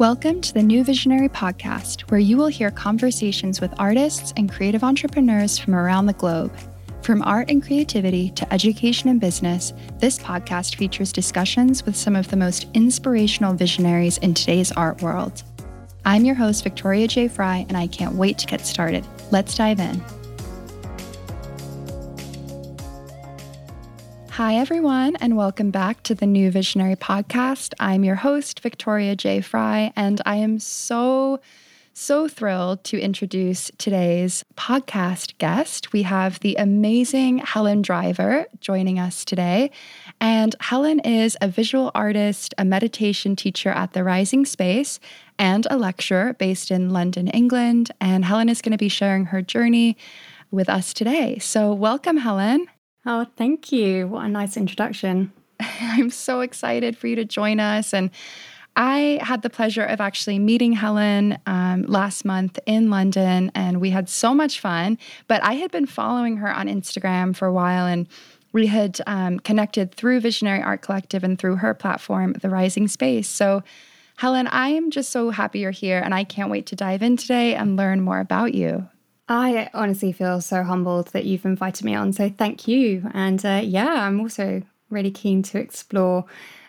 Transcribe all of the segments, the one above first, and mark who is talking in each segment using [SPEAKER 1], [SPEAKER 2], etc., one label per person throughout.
[SPEAKER 1] Welcome to the New Visionary Podcast, where you will hear conversations with artists and creative entrepreneurs from around the globe. From art and creativity to education and business, this podcast features discussions with some of the most inspirational visionaries in today's art world. I'm your host, Victoria J. Fry, and I can't wait to get started. Let's dive in. Hi, everyone, and welcome back to the New Visionary Podcast. I'm your host, Victoria J. Fry, and I am so, so thrilled to introduce today's podcast guest. We have the amazing Helen Driver joining us today. And Helen is a visual artist, a meditation teacher at the Rising Space, and a lecturer based in London, England. And Helen is going to be sharing her journey with us today. So, welcome, Helen.
[SPEAKER 2] Oh, thank you. What a nice introduction.
[SPEAKER 1] I'm so excited for you to join us. And I had the pleasure of actually meeting Helen um, last month in London, and we had so much fun. But I had been following her on Instagram for a while, and we had um, connected through Visionary Art Collective and through her platform, The Rising Space. So, Helen, I am just so happy you're here, and I can't wait to dive in today and learn more about you.
[SPEAKER 2] I honestly feel so humbled that you've invited me on. So thank you. And uh, yeah, I'm also really keen to explore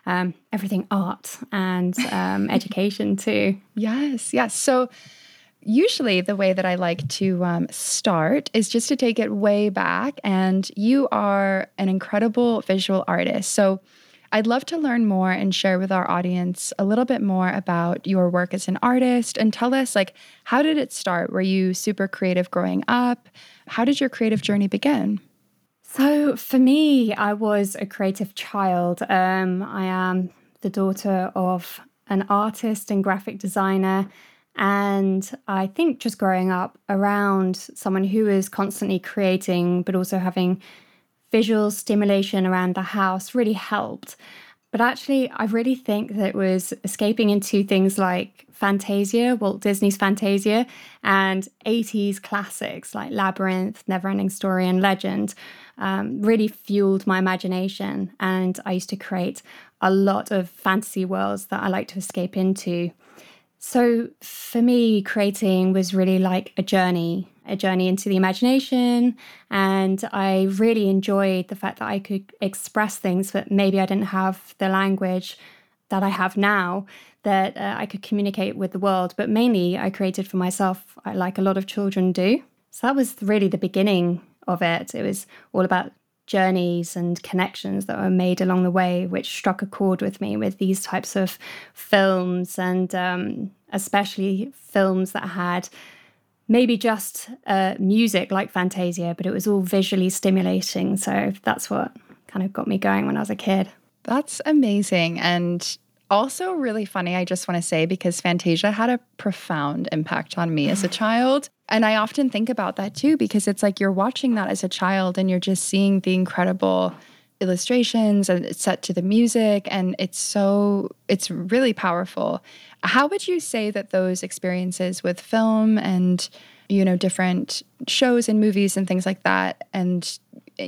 [SPEAKER 2] um, everything art and um, education too.
[SPEAKER 1] Yes, yes. So usually the way that I like to um, start is just to take it way back. And you are an incredible visual artist. So I'd love to learn more and share with our audience a little bit more about your work as an artist and tell us like how did it start? Were you super creative growing up? How did your creative journey begin?
[SPEAKER 2] So for me, I was a creative child. Um, I am the daughter of an artist and graphic designer. And I think just growing up around someone who is constantly creating, but also having visual stimulation around the house really helped. But actually, I really think that it was escaping into things like Fantasia, Walt Disney's Fantasia, and 80s classics like Labyrinth, Neverending Story, and Legend um, really fueled my imagination. And I used to create a lot of fantasy worlds that I like to escape into. So for me, creating was really like a journey a journey into the imagination. And I really enjoyed the fact that I could express things that maybe I didn't have the language that I have now that uh, I could communicate with the world. But mainly, I created for myself, like a lot of children do. So that was really the beginning of it. It was all about journeys and connections that were made along the way, which struck a chord with me with these types of films and um, especially films that had maybe just uh, music like Fantasia, but it was all visually stimulating. So that's what kind of got me going when I was a kid.
[SPEAKER 1] That's amazing. And also really funny, I just want to say, because Fantasia had a profound impact on me as a child. And I often think about that too, because it's like you're watching that as a child and you're just seeing the incredible illustrations and it's set to the music and it's so it's really powerful how would you say that those experiences with film and you know different shows and movies and things like that and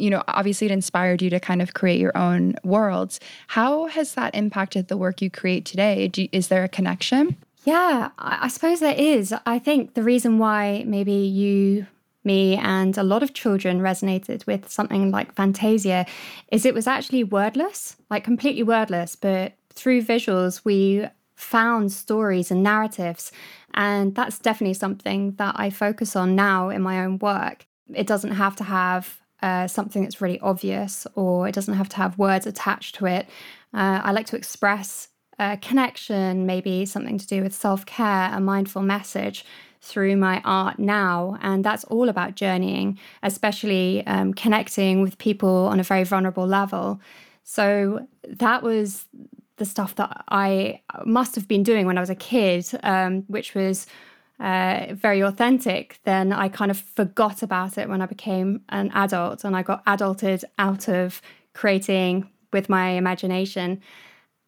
[SPEAKER 1] you know obviously it inspired you to kind of create your own worlds how has that impacted the work you create today Do, is there a connection
[SPEAKER 2] yeah I suppose there is i think the reason why maybe you me and a lot of children resonated with something like Fantasia is it was actually wordless, like completely wordless, but through visuals, we found stories and narratives. And that's definitely something that I focus on now in my own work. It doesn't have to have uh, something that's really obvious or it doesn't have to have words attached to it. Uh, I like to express a connection, maybe something to do with self care, a mindful message through my art now. And that's all about journeying, especially um, connecting with people on a very vulnerable level. So that was the stuff that I must have been doing when I was a kid, um, which was uh, very authentic. Then I kind of forgot about it when I became an adult and I got adulted out of creating with my imagination.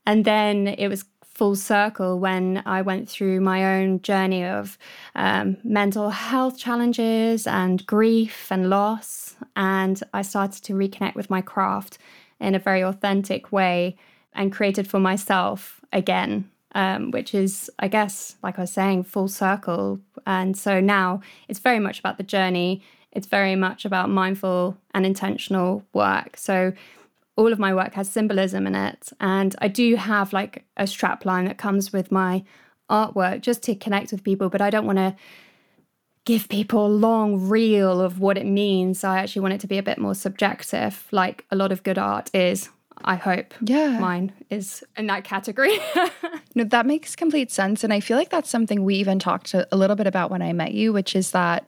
[SPEAKER 2] And then it was full circle when I went through my own journey of um, mental health challenges and grief and loss. And I started to reconnect with my craft in a very authentic way and created for myself again. Um, which is, I guess, like I was saying, full circle. And so now it's very much about the journey. It's very much about mindful and intentional work. So all of my work has symbolism in it. And I do have like a strap line that comes with my artwork just to connect with people, but I don't want to give people a long reel of what it means. I actually want it to be a bit more subjective, like a lot of good art is. I hope.
[SPEAKER 1] Yeah.
[SPEAKER 2] Mine is in that category.
[SPEAKER 1] no, that makes complete sense. And I feel like that's something we even talked a, a little bit about when I met you, which is that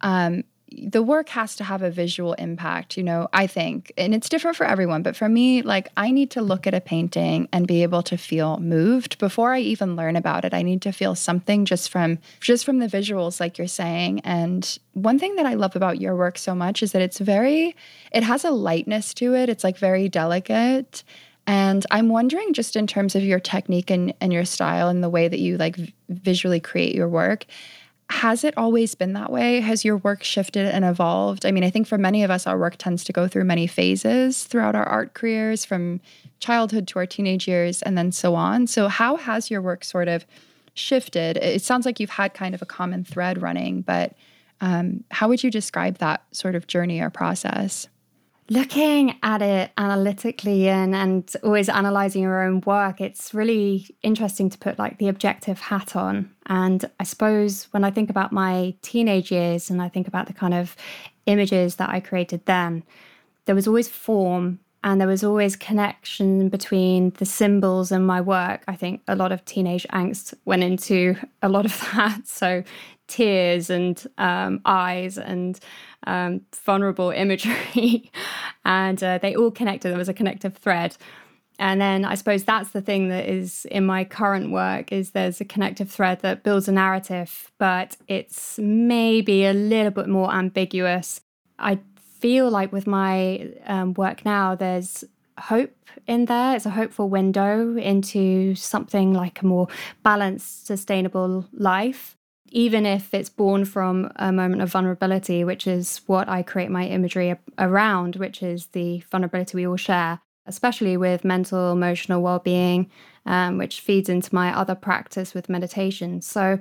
[SPEAKER 1] um, the work has to have a visual impact, you know, I think. And it's different for everyone, but for me, like I need to look at a painting and be able to feel moved before I even learn about it. I need to feel something just from just from the visuals like you're saying. And one thing that I love about your work so much is that it's very it has a lightness to it. It's like very delicate. And I'm wondering just in terms of your technique and, and your style and the way that you like v- visually create your work, has it always been that way? Has your work shifted and evolved? I mean, I think for many of us, our work tends to go through many phases throughout our art careers, from childhood to our teenage years, and then so on. So, how has your work sort of shifted? It sounds like you've had kind of a common thread running, but um, how would you describe that sort of journey or process?
[SPEAKER 2] Looking at it analytically and, and always analyzing your own work, it's really interesting to put like the objective hat on. And I suppose when I think about my teenage years and I think about the kind of images that I created then, there was always form and there was always connection between the symbols and my work. I think a lot of teenage angst went into a lot of that. So tears and um, eyes and um, vulnerable imagery, and uh, they all connected. There was a connective thread. And then I suppose that's the thing that is in my current work is there's a connective thread that builds a narrative, but it's maybe a little bit more ambiguous. I feel like with my um, work now, there's hope in there. It's a hopeful window into something like a more balanced, sustainable life even if it's born from a moment of vulnerability, which is what I create my imagery around, which is the vulnerability we all share, especially with mental, emotional well being, um, which feeds into my other practice with meditation. So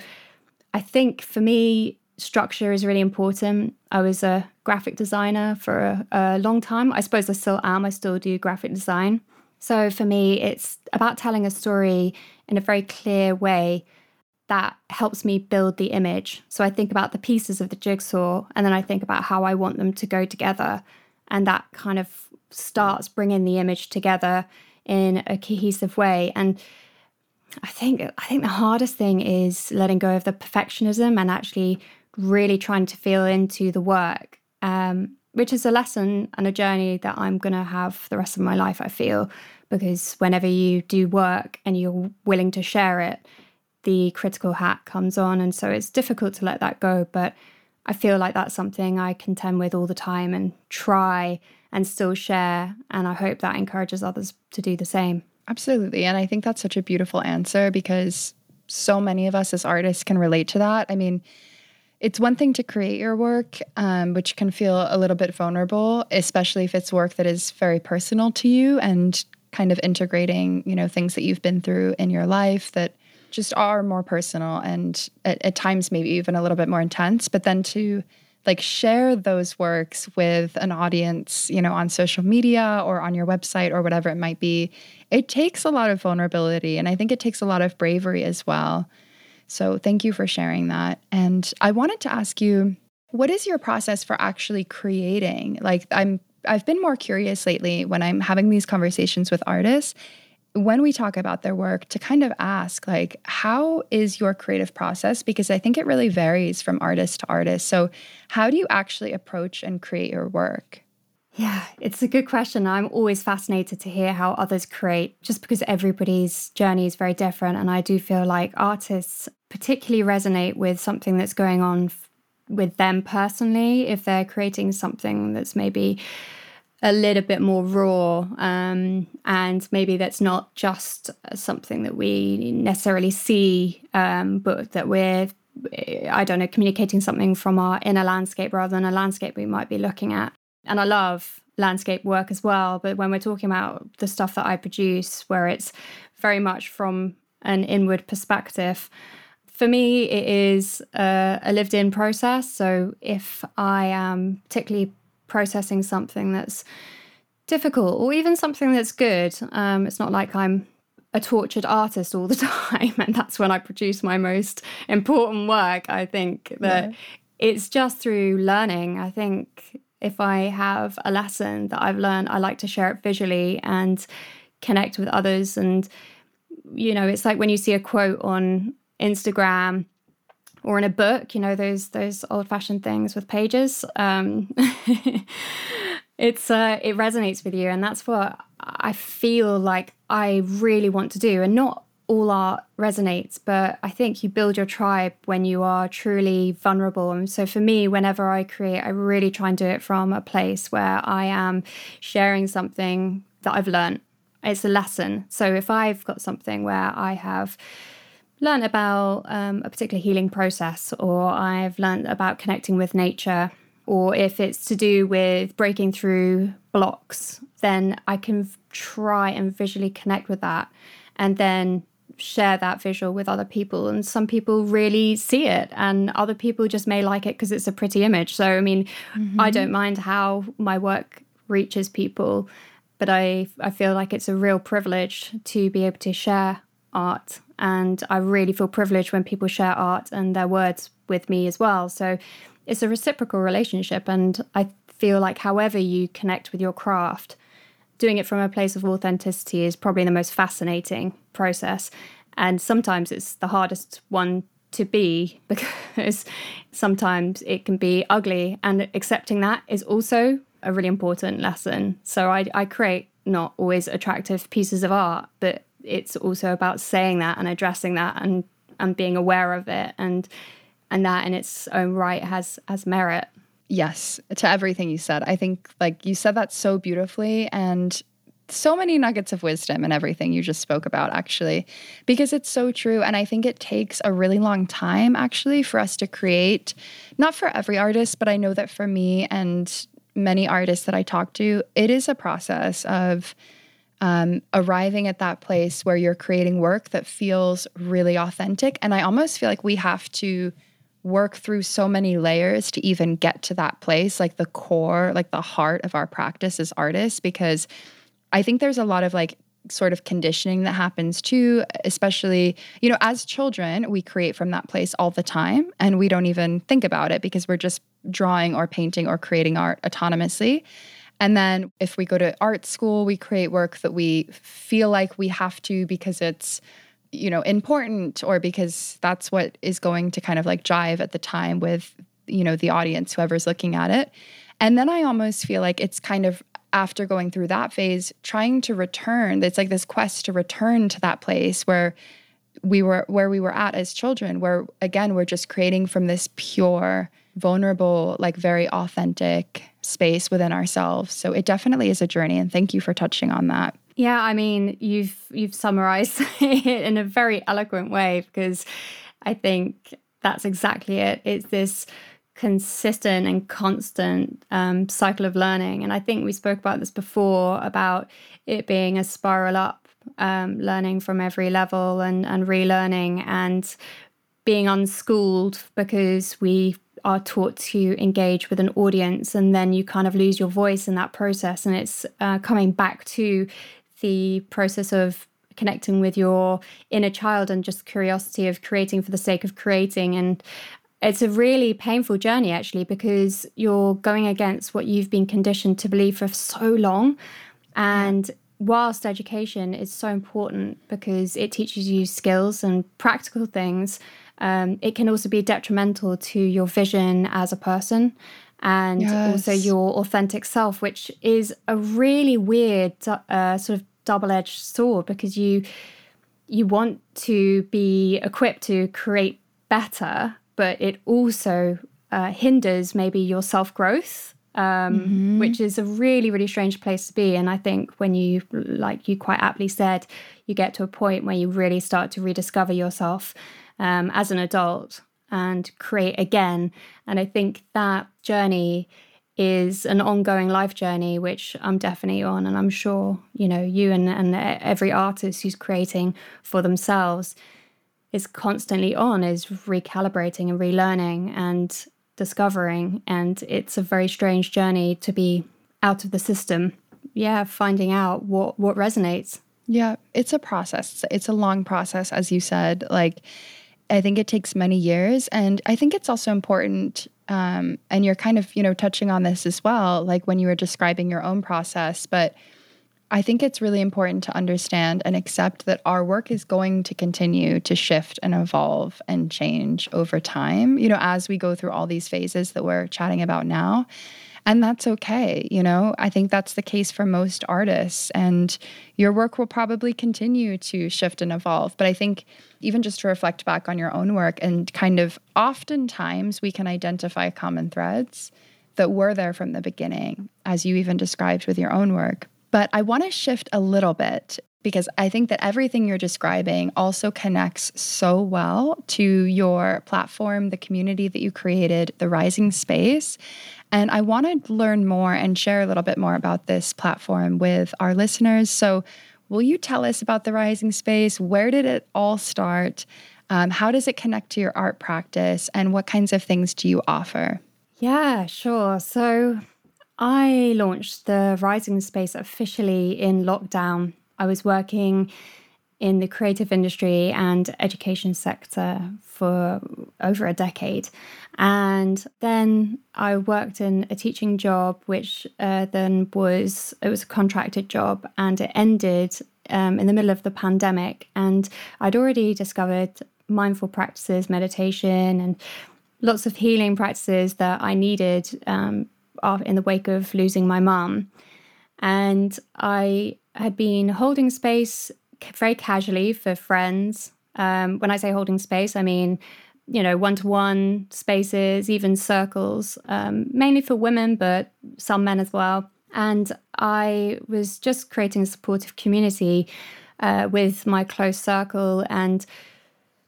[SPEAKER 2] I think for me, structure is really important. I was a graphic designer for a, a long time. I suppose I still am. I still do graphic design. So for me, it's about telling a story in a very clear way that helps me build the image. So I think about the pieces of the jigsaw and then I think about how I want them to go together. And that kind of starts bringing the image together in a cohesive way. And I think I think the hardest thing is letting go of the perfectionism and actually really trying to feel into the work, um, which is a lesson and a journey that I'm going to have the rest of my life. I feel because whenever you do work and you're willing to share it, the critical hat comes on. And so it's difficult to let that go. But I feel like that's something I contend with all the time and try and still share. And I hope that encourages others to do the same.
[SPEAKER 1] Absolutely. And I think that's such a beautiful answer because so many of us as artists can relate to that. I mean, it's one thing to create your work, um, which can feel a little bit vulnerable, especially if it's work that is very personal to you and kind of integrating, you know, things that you've been through in your life that just are more personal and at, at times maybe even a little bit more intense. But then to like share those works with an audience, you know, on social media or on your website or whatever it might be, it takes a lot of vulnerability. And I think it takes a lot of bravery as well. So thank you for sharing that. And I wanted to ask you, what is your process for actually creating? Like I'm I've been more curious lately when I'm having these conversations with artists when we talk about their work to kind of ask like how is your creative process because i think it really varies from artist to artist so how do you actually approach and create your work
[SPEAKER 2] yeah it's a good question. I'm always fascinated to hear how others create just because everybody's journey is very different and i do feel like artists particularly resonate with something that's going on f- with them personally if they're creating something that's maybe a little bit more raw um, and maybe that's not just something that we necessarily see um, but that we're i don't know communicating something from our inner landscape rather than a landscape we might be looking at and i love landscape work as well but when we're talking about the stuff that i produce where it's very much from an inward perspective. For me, it is a, a lived in process. So if I am particularly processing something that's difficult or even something that's good, um, it's not like I'm a tortured artist all the time and that's when I produce my most important work. I think that yeah. it's just through learning. I think if I have a lesson that I've learned, I like to share it visually and connect with others. And, you know, it's like when you see a quote on Instagram or in a book, you know, those those old fashioned things with pages. Um, it's uh, it resonates with you, and that's what I feel like I really want to do. And not all art resonates, but I think you build your tribe when you are truly vulnerable. And so for me, whenever I create, I really try and do it from a place where I am sharing something that I've learned. It's a lesson. So if I've got something where I have learned about um, a particular healing process, or I've learned about connecting with nature, or if it's to do with breaking through blocks, then I can try and visually connect with that and then share that visual with other people. And some people really see it, and other people just may like it because it's a pretty image. So, I mean, mm-hmm. I don't mind how my work reaches people, but I, I feel like it's a real privilege to be able to share art. And I really feel privileged when people share art and their words with me as well. So, it's a reciprocal relationship. And I feel like, however, you connect with your craft, doing it from a place of authenticity is probably the most fascinating process. And sometimes it's the hardest one to be because sometimes it can be ugly. And accepting that is also a really important lesson. So I, I create not always attractive pieces of art, but it's also about saying that and addressing that and and being aware of it and and that in its own right has has merit
[SPEAKER 1] Yes, to everything you said. I think like you said that so beautifully and so many nuggets of wisdom and everything you just spoke about actually because it's so true and I think it takes a really long time actually for us to create not for every artist but I know that for me and many artists that I talk to it is a process of um, arriving at that place where you're creating work that feels really authentic and I almost feel like we have to work through so many layers to even get to that place, like the core, like the heart of our practice as artists, because I think there's a lot of like sort of conditioning that happens too, especially, you know, as children, we create from that place all the time and we don't even think about it because we're just drawing or painting or creating art autonomously. And then if we go to art school, we create work that we feel like we have to because it's you know important or because that's what is going to kind of like jive at the time with you know the audience whoever's looking at it. And then i almost feel like it's kind of after going through that phase trying to return it's like this quest to return to that place where we were where we were at as children where again we're just creating from this pure vulnerable like very authentic space within ourselves. So it definitely is a journey and thank you for touching on that
[SPEAKER 2] yeah, I mean, you've you've summarized it in a very eloquent way because I think that's exactly it. It's this consistent and constant um, cycle of learning, and I think we spoke about this before about it being a spiral up, um, learning from every level and and relearning and being unschooled because we are taught to engage with an audience and then you kind of lose your voice in that process and it's uh, coming back to the process of connecting with your inner child and just curiosity of creating for the sake of creating and it's a really painful journey actually because you're going against what you've been conditioned to believe for so long and whilst education is so important because it teaches you skills and practical things um, it can also be detrimental to your vision as a person and yes. also your authentic self which is a really weird uh, sort of double-edged sword because you you want to be equipped to create better, but it also uh, hinders maybe your self growth, um, mm-hmm. which is a really really strange place to be. And I think when you, like you quite aptly said, you get to a point where you really start to rediscover yourself um, as an adult and create again. And I think that journey is an ongoing life journey, which I'm definitely on. And I'm sure, you know, you and, and every artist who's creating for themselves is constantly on, is recalibrating and relearning and discovering. And it's a very strange journey to be out of the system. Yeah, finding out what what resonates.
[SPEAKER 1] Yeah, it's a process. It's a long process, as you said. Like, I think it takes many years. And I think it's also important, um, and you're kind of, you know, touching on this as well, like when you were describing your own process. But I think it's really important to understand and accept that our work is going to continue to shift and evolve and change over time, you know, as we go through all these phases that we're chatting about now. And that's okay. You know, I think that's the case for most artists. And your work will probably continue to shift and evolve. But I think even just to reflect back on your own work and kind of oftentimes we can identify common threads that were there from the beginning, as you even described with your own work. But I want to shift a little bit because I think that everything you're describing also connects so well to your platform, the community that you created, the Rising Space. And I want to learn more and share a little bit more about this platform with our listeners. So, will you tell us about the Rising Space? Where did it all start? Um, how does it connect to your art practice? And what kinds of things do you offer?
[SPEAKER 2] Yeah, sure. So, I launched the Rising Space officially in lockdown I was working in the creative industry and education sector for over a decade. And then I worked in a teaching job, which uh, then was it was a contracted job, and it ended um, in the middle of the pandemic. And I'd already discovered mindful practices, meditation, and lots of healing practices that I needed um, in the wake of losing my mum. And I had been holding space very casually for friends. Um, when I say holding space, I mean, you know, one to one spaces, even circles, um, mainly for women, but some men as well. And I was just creating a supportive community uh, with my close circle and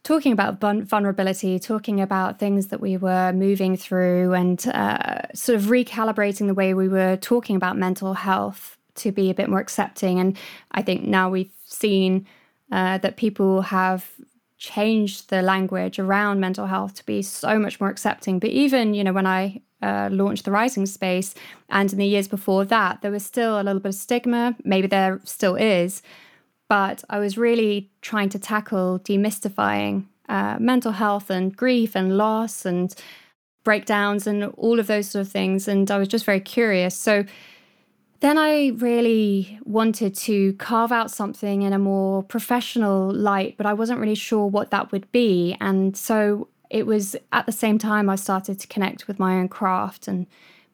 [SPEAKER 2] talking about vulnerability, talking about things that we were moving through, and uh, sort of recalibrating the way we were talking about mental health to be a bit more accepting. And I think now we've seen uh, that people have changed the language around mental health to be so much more accepting. But even, you know, when I uh, launched the Rising Space and in the years before that, there was still a little bit of stigma. Maybe there still is. But I was really trying to tackle demystifying uh, mental health and grief and loss and breakdowns and all of those sort of things. And I was just very curious. So then I really wanted to carve out something in a more professional light, but I wasn't really sure what that would be. And so it was at the same time I started to connect with my own craft and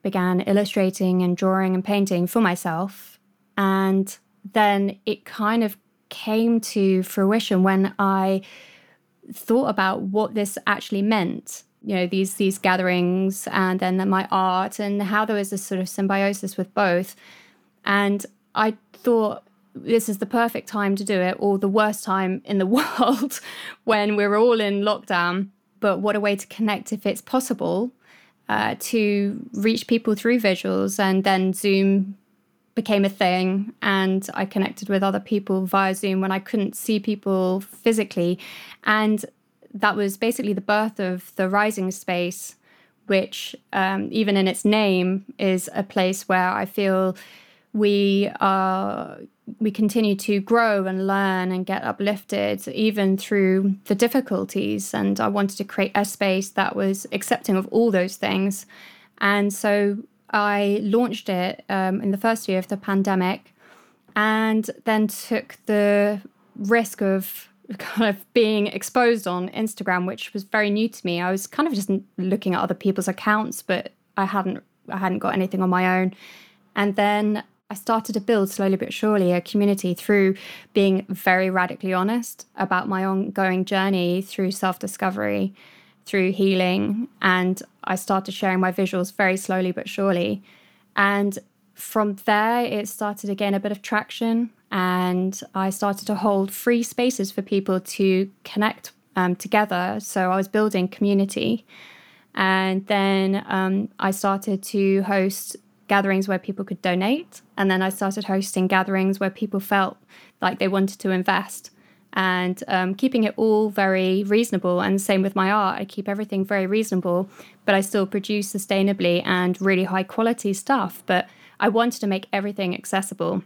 [SPEAKER 2] began illustrating and drawing and painting for myself. And then it kind of came to fruition when I thought about what this actually meant you know these these gatherings and then my art and how there was this sort of symbiosis with both. And i thought this is the perfect time to do it or the worst time in the world when we're all in lockdown. But what a way to connect if it's possible uh, to reach people through visuals and then zoom became a thing and i connected with other people via zoom when i couldn't see people physically. And that was basically the birth of the rising space, which, um, even in its name, is a place where I feel we are we continue to grow and learn and get uplifted even through the difficulties. And i wanted to create a space that was accepting of all those things. And so i launched it um, in the first year of the pandemic and then took the risk of kind of being exposed on Instagram, which was very new to me. I was kind of just looking at other people's accounts, but I hadn't I hadn't got anything on my own. And then I started to build slowly but surely a community through being very radically honest about my ongoing journey through self-discovery, through healing, and I started sharing my visuals very slowly but surely. And from there, it started to gain a bit of traction and I started to hold free spaces for people to connect um, together. So I was building community. And then um, I started to host gatherings where people could donate. And then I started hosting gatherings where people felt like they wanted to invest and um, keeping it all very reasonable. And same with my art, I keep everything very reasonable, but I still produce sustainably and really high quality stuff. But I wanted to make everything accessible.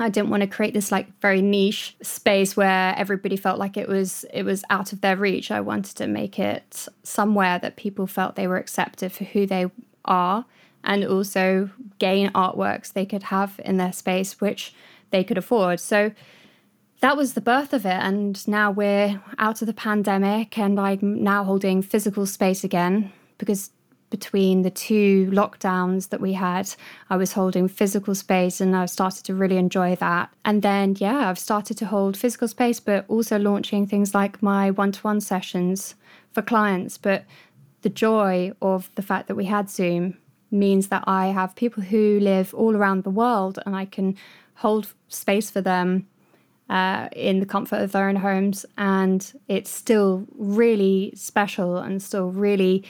[SPEAKER 2] I didn't want to create this like very niche space where everybody felt like it was it was out of their reach. I wanted to make it somewhere that people felt they were accepted for who they are and also gain artworks they could have in their space which they could afford. So that was the birth of it. And now we're out of the pandemic, and I'm now holding physical space again because between the two lockdowns that we had, I was holding physical space and I've started to really enjoy that. And then, yeah, I've started to hold physical space, but also launching things like my one to one sessions for clients. But the joy of the fact that we had Zoom means that I have people who live all around the world and I can hold space for them uh, in the comfort of their own homes. And it's still really special and still really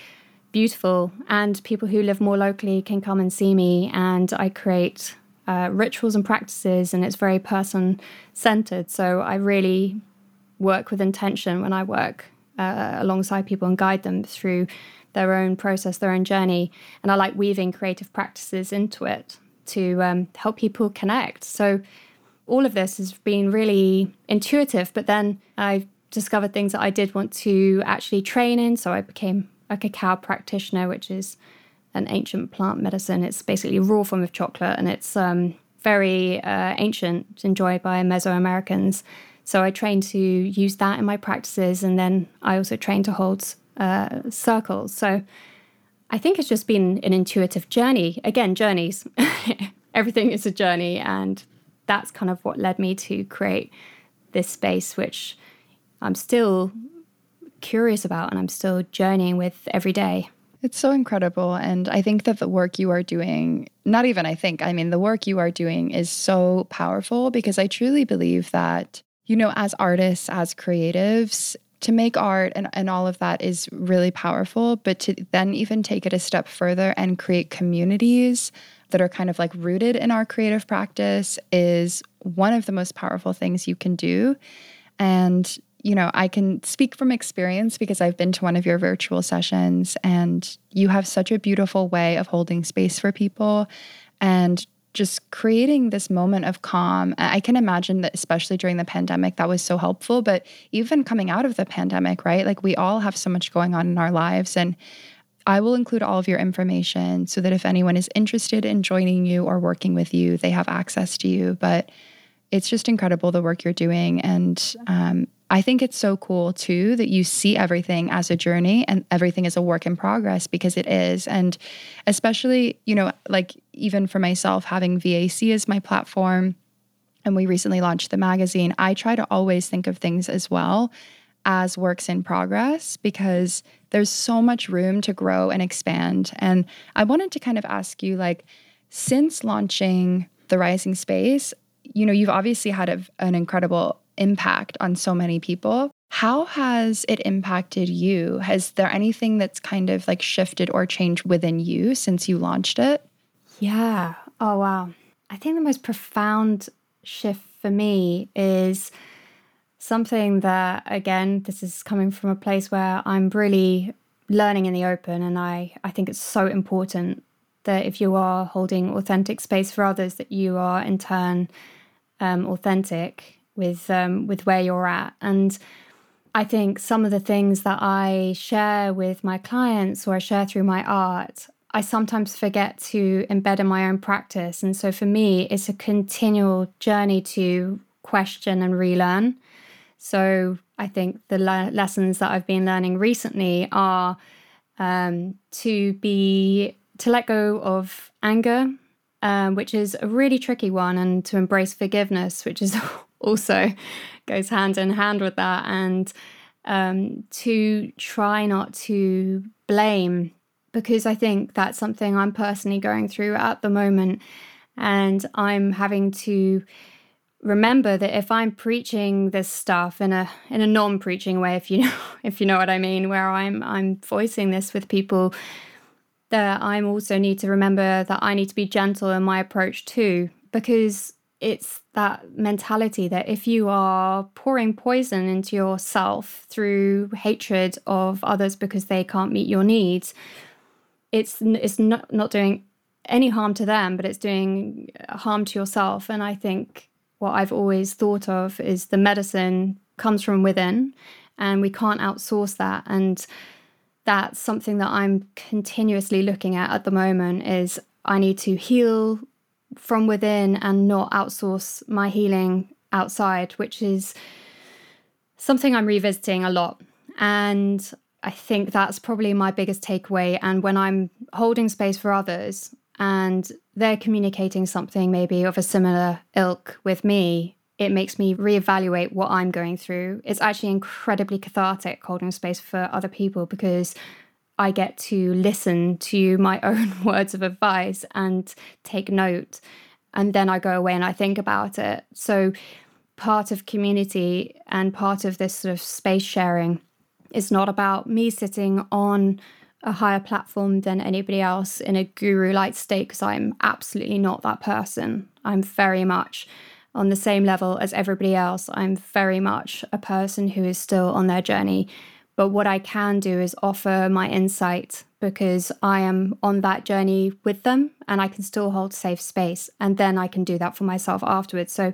[SPEAKER 2] beautiful. And people who live more locally can come and see me. And I create uh, rituals and practices, and it's very person centered. So I really work with intention when I work uh, alongside people and guide them through their own process, their own journey. And I like weaving creative practices into it to um, help people connect. So all of this has been really intuitive, but then I discovered things that I did want to actually train in. So I became a cacao practitioner, which is an ancient plant medicine. It's basically a raw form of chocolate and it's um, very uh, ancient, enjoyed by Mesoamericans. So I trained to use that in my practices. And then I also trained to hold uh, circles. So I think it's just been an intuitive journey. Again, journeys. Everything is a journey. And that's kind of what led me to create this space, which I'm still curious about and I'm still journeying with every day.
[SPEAKER 1] It's so incredible. And I think that the work you are doing, not even I think, I mean, the work you are doing is so powerful because I truly believe that, you know, as artists, as creatives, to make art and, and all of that is really powerful. But to then even take it a step further and create communities that are kind of like rooted in our creative practice is one of the most powerful things you can do. And, you know, I can speak from experience because I've been to one of your virtual sessions and you have such a beautiful way of holding space for people and just creating this moment of calm. I can imagine that, especially during the pandemic, that was so helpful. But even coming out of the pandemic, right? Like we all have so much going on in our lives. And I will include all of your information so that if anyone is interested in joining you or working with you, they have access to you. But it's just incredible the work you're doing. And um, I think it's so cool too that you see everything as a journey and everything is a work in progress because it is. And especially, you know, like even for myself, having VAC as my platform, and we recently launched the magazine, I try to always think of things as well as works in progress because there's so much room to grow and expand. And I wanted to kind of ask you like, since launching the Rising Space, you know, you've obviously had a, an incredible impact on so many people. How has it impacted you? Has there anything that's kind of like shifted or changed within you since you launched it?
[SPEAKER 2] Yeah. Oh, wow. I think the most profound shift for me is something that again this is coming from a place where i'm really learning in the open and i i think it's so important that if you are holding authentic space for others that you are in turn um, authentic with um, with where you're at and i think some of the things that i share with my clients or i share through my art I sometimes forget to embed in my own practice. And so for me, it's a continual journey to question and relearn. So I think the le- lessons that I've been learning recently are um, to be to let go of anger, um, which is a really tricky one, and to embrace forgiveness, which is also goes hand in hand with that, and um, to try not to blame because I think that's something I'm personally going through at the moment, and I'm having to remember that if I'm preaching this stuff in a in a non-preaching way, if you know if you know what I mean, where I'm I'm voicing this with people, that I'm also need to remember that I need to be gentle in my approach too, because it's that mentality that if you are pouring poison into yourself through hatred of others because they can't meet your needs, it's it's not not doing any harm to them, but it's doing uh, harm to yourself. And I think what I've always thought of is the medicine comes from within, and we can't outsource that. And that's something that I'm continuously looking at at the moment. Is I need to heal from within and not outsource my healing outside, which is something I'm revisiting a lot. And I think that's probably my biggest takeaway. And when I'm holding space for others and they're communicating something maybe of a similar ilk with me, it makes me reevaluate what I'm going through. It's actually incredibly cathartic holding space for other people because I get to listen to my own words of advice and take note. And then I go away and I think about it. So, part of community and part of this sort of space sharing is not about me sitting on a higher platform than anybody else in a guru like state, because I'm absolutely not that person. I'm very much on the same level as everybody else. I'm very much a person who is still on their journey but what I can do is offer my insight because I am on that journey with them and I can still hold safe space. And then I can do that for myself afterwards. So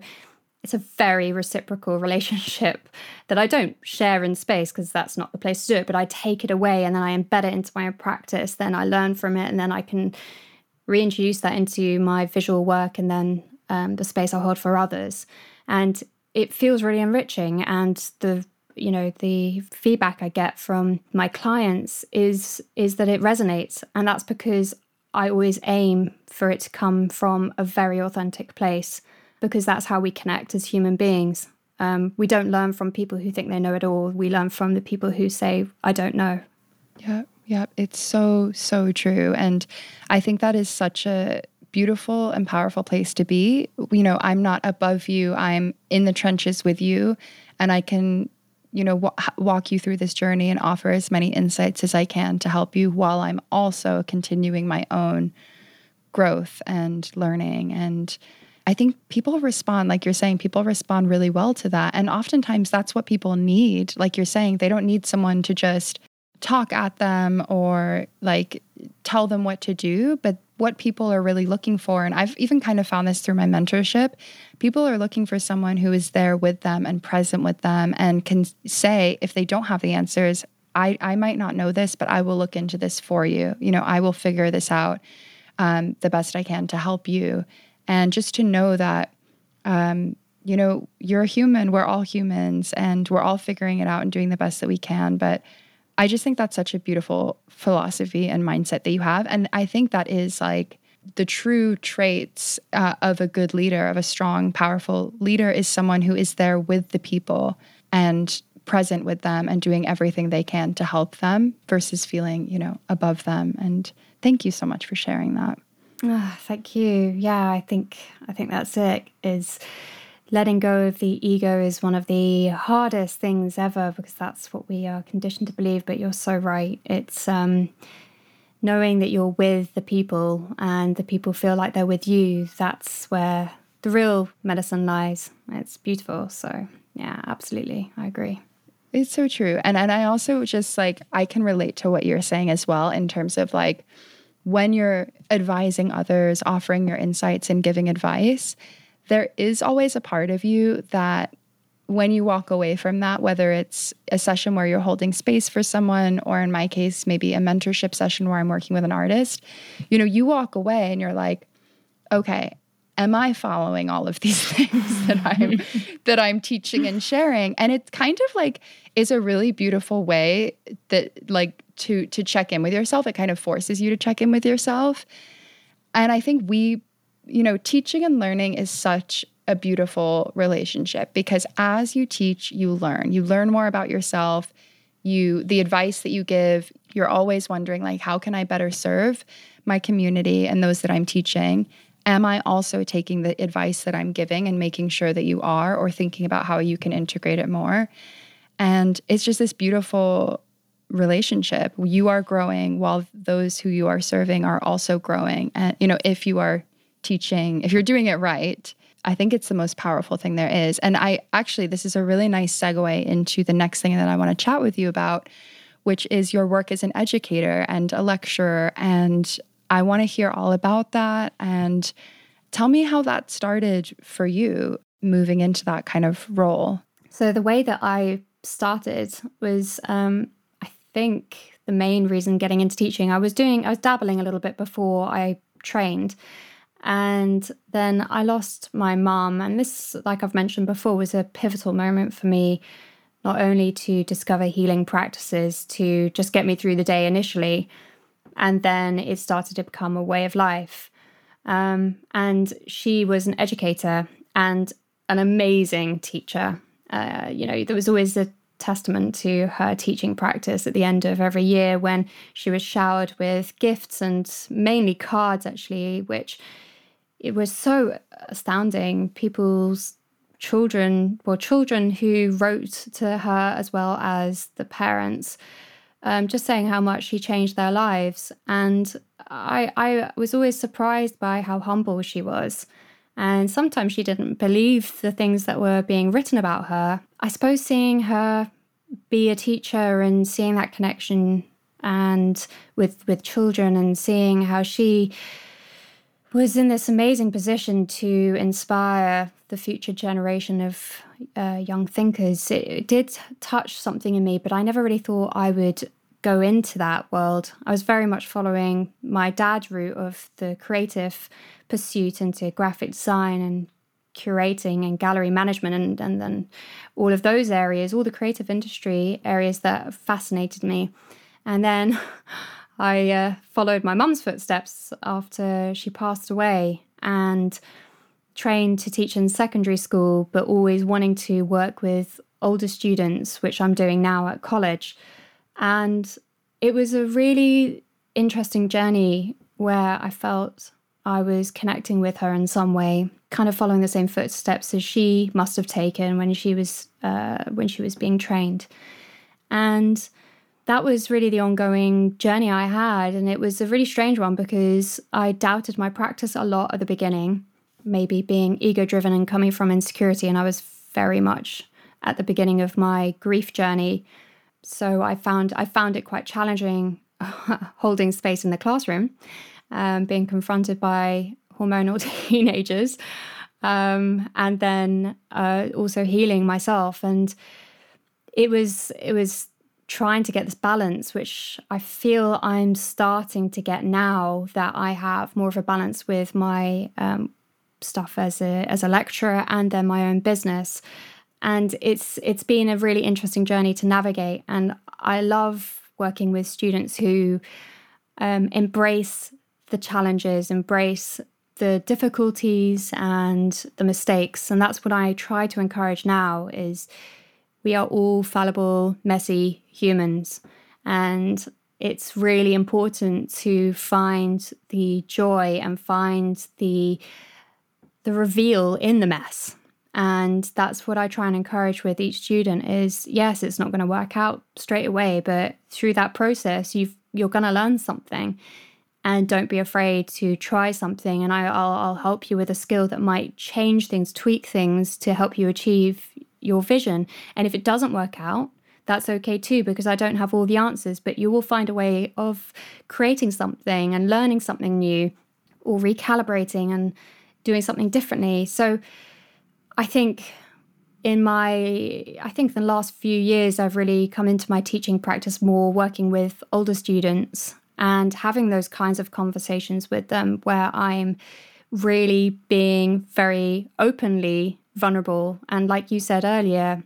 [SPEAKER 2] it's a very reciprocal relationship that I don't share in space because that's not the place to do it, but I take it away and then I embed it into my own practice. Then I learn from it and then I can reintroduce that into my visual work and then um, the space I hold for others. And it feels really enriching. And the you know the feedback i get from my clients is is that it resonates. And that's because i always aim for it to come from a very authentic place because that's how we connect as human beings. Um, we don't learn from people who think they know it all. We learn from the people who say i don't know.
[SPEAKER 1] Yeah yeah it's so so true. And i think that is such a beautiful and powerful place to be. You know i'm not above you. I'm in the trenches with you. And i can you know, w- walk you through this journey and offer as many insights as I can to help you while I'm also continuing my own growth and learning. And I think people respond, like you're saying, people respond really well to that. And oftentimes that's what people need. Like you're saying, they don't need someone to just talk at them or like tell them what to do, but what people are really looking for. And I've even kind of found this through my mentorship. People are looking for someone who is there with them and present with them and can say, if they don't have the answers, I, I might not know this, but I will look into this for you. You know, I will figure this out um, the best I can to help you. And just to know that, um, you know, you're a human, we're all humans, and we're all figuring it out and doing the best that we can. But I just think that's such a beautiful philosophy and mindset that you have. And I think that is like the true traits uh, of a good leader, of a strong, powerful leader, is someone who is there with the people and present with them and doing everything they can to help them versus feeling, you know, above them. And thank you so much for sharing that.
[SPEAKER 2] Oh, thank you. Yeah, I think I think that's it. Is letting go of the ego is one of the hardest things ever because that's what we are conditioned to believe. But you're so right. It's um, knowing that you're with the people and the people feel like they're with you. That's where the real medicine lies. It's beautiful. So, yeah, absolutely. I agree.
[SPEAKER 1] It's so true. And and I also just like I can relate to what you're saying as well in terms of like when you're advising others, offering your insights and giving advice, there is always a part of you that when you walk away from that, whether it's a session where you're holding space for someone, or in my case, maybe a mentorship session where I'm working with an artist, you know, you walk away and you're like, okay, am I following all of these things that I'm that I'm teaching and sharing? And it's kind of like is a really beautiful way that like to to check in with yourself. It kind of forces you to check in with yourself. And I think we you know, teaching and learning is such a beautiful relationship because as you teach, you learn. You learn more about yourself. You the advice that you give, you're always wondering like how can I better serve my community and those that I'm teaching? am I also taking the advice that I'm giving and making sure that you are, or thinking about how you can integrate it more? And it's just this beautiful relationship. You are growing while those who you are serving are also growing. And, you know, if you are teaching, if you're doing it right, I think it's the most powerful thing there is. And I actually, this is a really nice segue into the next thing that I want to chat with you about, which is your work as an educator and a lecturer. And I want to hear all about that. And tell me how that started for you moving into that kind of role.
[SPEAKER 2] So, the way that I started was, um, I think, the main reason getting into teaching. I was doing, I was dabbling a little bit before I trained. And then I lost my mum. And this, like I've mentioned before, was a pivotal moment for me, not only to discover healing practices to just get me through the day initially, and then it started to become a way of life. Um, and she was an educator and an amazing teacher. Uh, you know, there was always a testament to her teaching practice at the end of every year when she was showered with gifts and mainly cards, actually, which it was so astounding. People's children, well, children who wrote to her as well as the parents, um, just saying how much she changed their lives. And I, I was always surprised by how humble she was. And sometimes she didn't believe the things that were being written about her. I suppose seeing her be a teacher and seeing that connection and with with children and seeing how she was in this amazing position to inspire the future generation of uh, young thinkers. It, it did touch something in me, but I never really thought I would go into that world. I was very much following my dad's route of the creative pursuit into graphic design and curating and gallery management and, and then all of those areas, all the creative industry areas that fascinated me. And then I uh, followed my mum's footsteps after she passed away and trained to teach in secondary school, but always wanting to work with older students, which I'm doing now at college. And it was a really interesting journey where I felt I was connecting with her in some way, kind of following the same footsteps as she must have taken when she was uh, when she was being trained. And that was really the ongoing journey I had. And it was a really strange one because I doubted my practice a lot at the beginning, maybe being ego driven and coming from insecurity. And I was very much at the beginning of my grief journey. So I found I found it quite challenging holding space in the classroom, um, being confronted by hormonal teenagers, um, and then uh, also healing myself. And it was it was trying to get this balance, which I feel I'm starting to get now that I have more of a balance with my um, stuff as a as a lecturer and then my own business. And it's it's been a really interesting journey to navigate. And I love working with students who um, embrace the challenges, embrace the difficulties and the mistakes. And that's what I try to encourage now is we are all fallible, messy humans. And it's really important to find the joy and find the the reveal in the mess. And that's what I try and encourage with each student is yes, it's not going to work out straight away, but through that process, you've you're going to learn something. And don't be afraid to try something. And I, will I'll help you with a skill that might change things, tweak things to help you achieve your vision. And if it doesn't work out, that's okay too, because I don't have all the answers, but you will find a way of creating something and learning something new or recalibrating and doing something differently. So I think in my I think the last few years I've really come into my teaching practice more working with older students and having those kinds of conversations with them where I'm really being very openly vulnerable. And like you said earlier,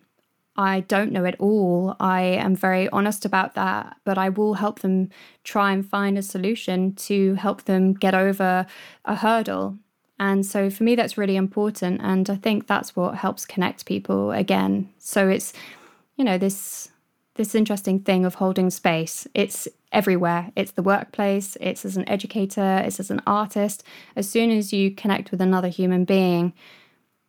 [SPEAKER 2] I don't know it all. I am very honest about that, but I will help them try and find a solution to help them get over a hurdle. And so for me, that's really important. And I think that's what helps connect people again. So it's, you know, this this interesting thing of holding space. It's everywhere. It's the workplace, it's as an educator, it's as an artist. As soon as you connect with another human being,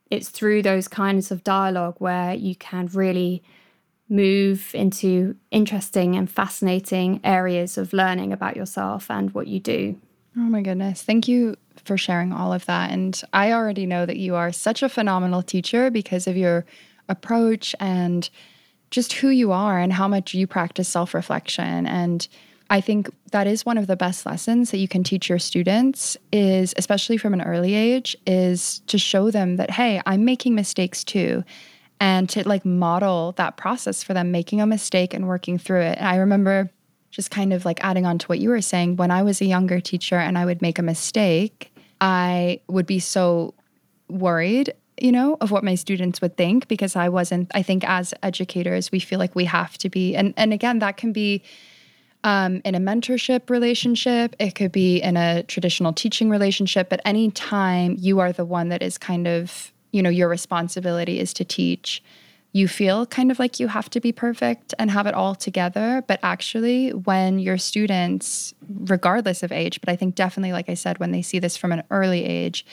[SPEAKER 2] it's through those kinds of dialogue where you can really move into interesting and fascinating areas of learning about yourself and what you do.
[SPEAKER 1] Oh my goodness. Thank you for sharing all of that. And I already know that you are such a phenomenal teacher because of your approach and just who you are and how much you practice self reflection. And I think that is one of the best lessons that you can teach your students is especially from an early age is to show them that hey, I'm making mistakes too and to like model that process for them making a mistake and working through it. And I remember just kind of like adding on to what you were saying when I was a younger teacher and I would make a mistake, I would be so worried you know, of what my students would think because I wasn't, I think as educators, we feel like we have to be. And, and again, that can be um, in a mentorship relationship, it could be in a traditional teaching relationship. But any time you are the one that is kind of, you know, your responsibility is to teach, you feel kind of like you have to be perfect and have it all together. But actually, when your students, regardless of age, but I think definitely, like I said, when they see this from an early age,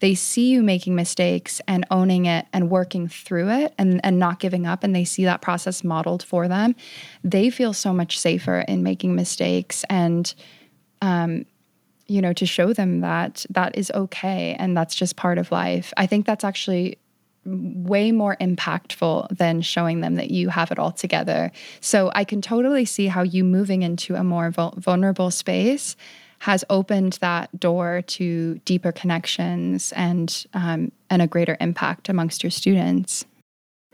[SPEAKER 1] they see you making mistakes and owning it and working through it and, and not giving up, and they see that process modeled for them, they feel so much safer in making mistakes and, um, you know, to show them that that is okay and that's just part of life. I think that's actually way more impactful than showing them that you have it all together. So I can totally see how you moving into a more vulnerable space has opened that door to deeper connections and um, and a greater impact amongst your students.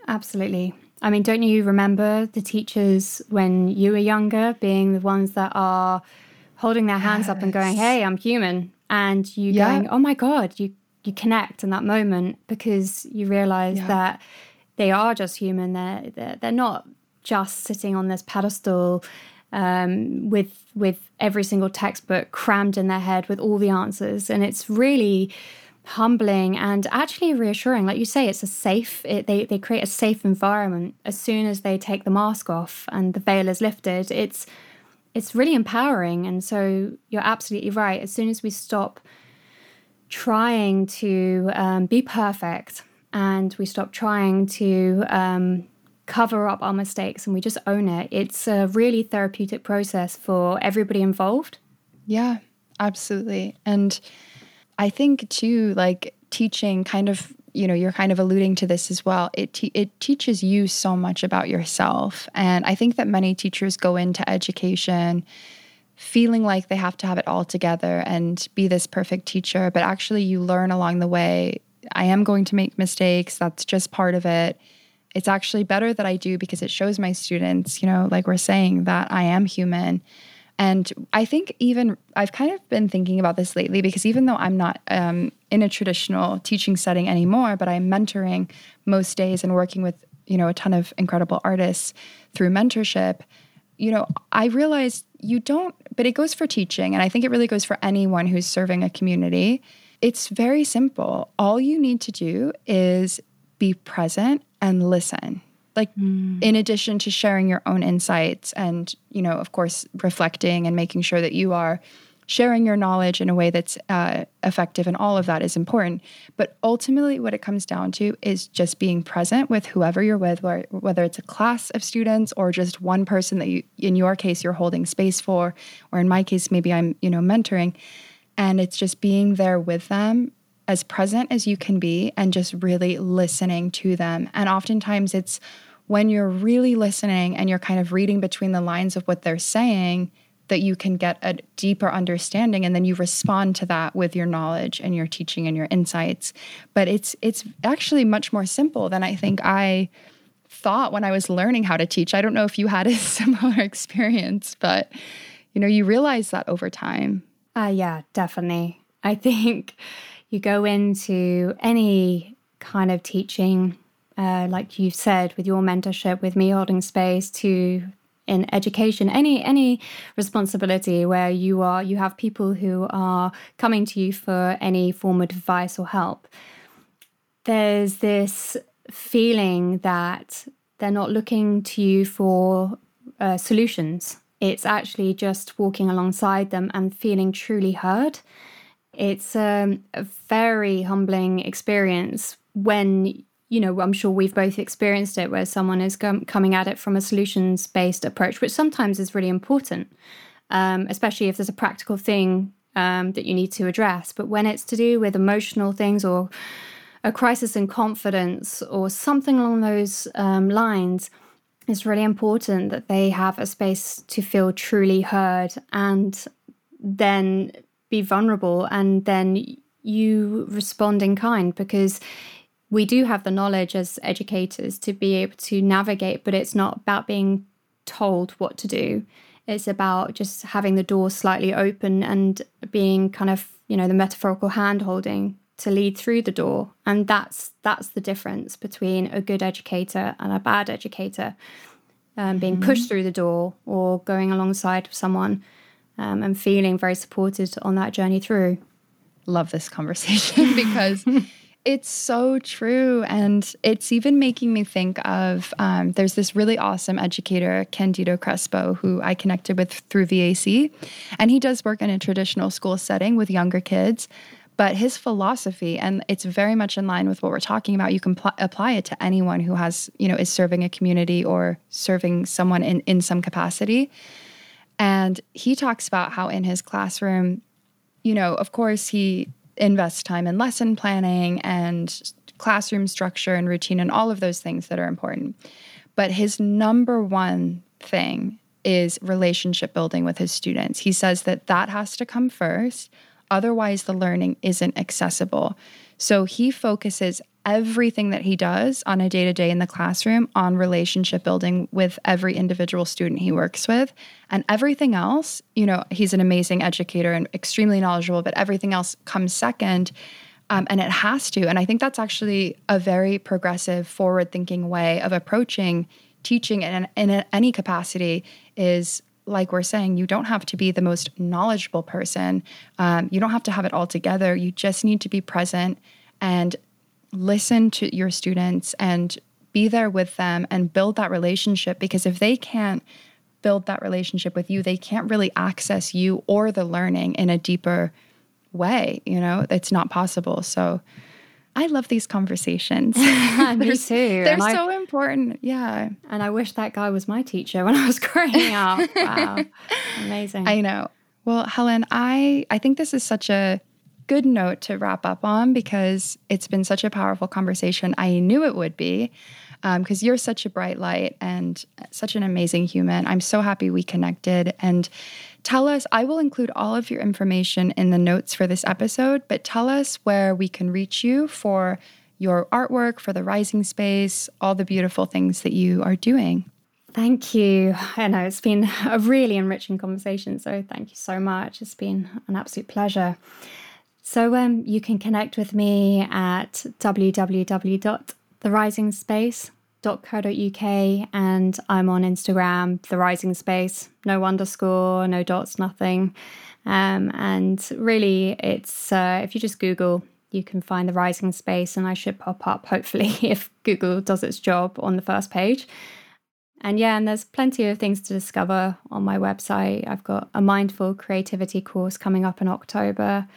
[SPEAKER 2] Absolutely. I mean, don't you remember the teachers when you were younger being the ones that are holding their hands yes. up and going, "Hey, I'm human," and you yeah. going, "Oh my god," you you connect in that moment because you realize yeah. that they are just human. They're, they're they're not just sitting on this pedestal um, with with every single textbook crammed in their head with all the answers, and it's really humbling and actually reassuring. Like you say, it's a safe. It, they they create a safe environment as soon as they take the mask off and the veil is lifted. It's it's really empowering, and so you're absolutely right. As soon as we stop trying to um, be perfect and we stop trying to um, cover up our mistakes and we just own it. It's a really therapeutic process for everybody involved.
[SPEAKER 1] Yeah, absolutely. And I think too, like teaching kind of, you know, you're kind of alluding to this as well. It te- it teaches you so much about yourself. And I think that many teachers go into education feeling like they have to have it all together and be this perfect teacher, but actually you learn along the way, I am going to make mistakes. That's just part of it it's actually better that I do because it shows my students, you know, like we're saying, that I am human. And I think even I've kind of been thinking about this lately because even though I'm not um, in a traditional teaching setting anymore, but I'm mentoring most days and working with, you know, a ton of incredible artists through mentorship, you know, I realized you don't, but it goes for teaching. And I think it really goes for anyone who's serving a community. It's very simple. All you need to do is be present and listen. Like mm. in addition to sharing your own insights and you know of course reflecting and making sure that you are sharing your knowledge in a way that's uh, effective and all of that is important. But ultimately what it comes down to is just being present with whoever you're with whether it's a class of students or just one person that you in your case you're holding space for or in my case maybe i'm you know mentoring. And it's just being there with them as present as you can be and just really listening to them. And oftentimes it's when you're really listening and you're kind of reading between the lines of what they're saying that you can get a deeper understanding and then you respond to that with your knowledge and your teaching and your insights. But it's it's actually much more simple than I think I thought when I was learning how to teach. I don't know if you had a similar experience, but you know, you realize that over time.
[SPEAKER 2] Uh yeah, definitely. I think you go into any kind of teaching, uh, like you've said, with your mentorship, with me holding space, to in education, any any responsibility where you are you have people who are coming to you for any form of advice or help. There's this feeling that they're not looking to you for uh, solutions. It's actually just walking alongside them and feeling truly heard. It's um, a very humbling experience when, you know, I'm sure we've both experienced it where someone is com- coming at it from a solutions based approach, which sometimes is really important, um, especially if there's a practical thing um, that you need to address. But when it's to do with emotional things or a crisis in confidence or something along those um, lines, it's really important that they have a space to feel truly heard and then be vulnerable and then you respond in kind because we do have the knowledge as educators to be able to navigate, but it's not about being told what to do. It's about just having the door slightly open and being kind of, you know, the metaphorical hand holding to lead through the door. And that's that's the difference between a good educator and a bad educator. Um, being mm-hmm. pushed through the door or going alongside someone um, and feeling very supported on that journey through.
[SPEAKER 1] Love this conversation because it's so true. And it's even making me think of um, there's this really awesome educator, Candido Crespo, who I connected with through VAC. And he does work in a traditional school setting with younger kids. But his philosophy, and it's very much in line with what we're talking about, you can pl- apply it to anyone who has, you know, is serving a community or serving someone in, in some capacity and he talks about how in his classroom, you know, of course, he invests time in lesson planning and classroom structure and routine and all of those things that are important. But his number one thing is relationship building with his students. He says that that has to come first, otherwise, the learning isn't accessible. So he focuses everything that he does on a day to day in the classroom on relationship building with every individual student he works with. And everything else, you know, he's an amazing educator and extremely knowledgeable, but everything else comes second. Um, and it has to. And I think that's actually a very progressive, forward thinking way of approaching teaching in, in any capacity is like we're saying, you don't have to be the most knowledgeable person. Um, you don't have to have it all together. You just need to be present and listen to your students and be there with them and build that relationship because if they can't build that relationship with you, they can't really access you or the learning in a deeper way. You know, it's not possible. So I love these conversations.
[SPEAKER 2] Me too.
[SPEAKER 1] They're so I, important. Yeah.
[SPEAKER 2] And I wish that guy was my teacher when I was growing up. wow. Amazing.
[SPEAKER 1] I know. Well, Helen, I I think this is such a good note to wrap up on because it's been such a powerful conversation. I knew it would be because um, you're such a bright light and such an amazing human. I'm so happy we connected. And tell us, I will include all of your information in the notes for this episode, but tell us where we can reach you for your artwork, for the Rising Space, all the beautiful things that you are doing.
[SPEAKER 2] Thank you. I know it's been a really enriching conversation. So thank you so much. It's been an absolute pleasure. So um, you can connect with me at www.therisingspace.co.uk and I'm on Instagram, The Rising Space, no underscore, no dots, nothing. Um, and really, it's uh, if you just Google, you can find The Rising Space, and I should pop up, hopefully, if Google does its job on the first page. And yeah, and there's plenty of things to discover on my website. I've got a mindful creativity course coming up in October.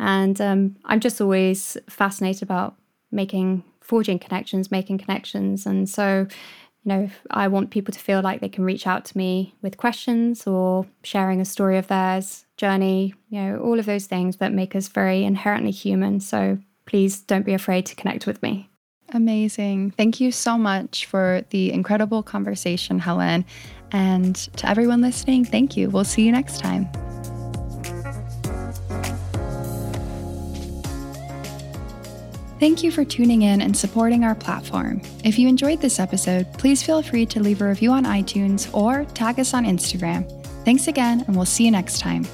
[SPEAKER 2] And um, I'm just always fascinated about making, forging connections, making connections. And so, you know, I want people to feel like they can reach out to me with questions or sharing a story of theirs, journey, you know, all of those things that make us very inherently human. So please don't be afraid to connect with me.
[SPEAKER 1] Amazing. Thank you so much for the incredible conversation, Helen. And to everyone listening, thank you. We'll see you next time. Thank you for tuning in and supporting our platform. If you enjoyed this episode, please feel free to leave a review on iTunes or tag us on Instagram. Thanks again, and we'll see you next time.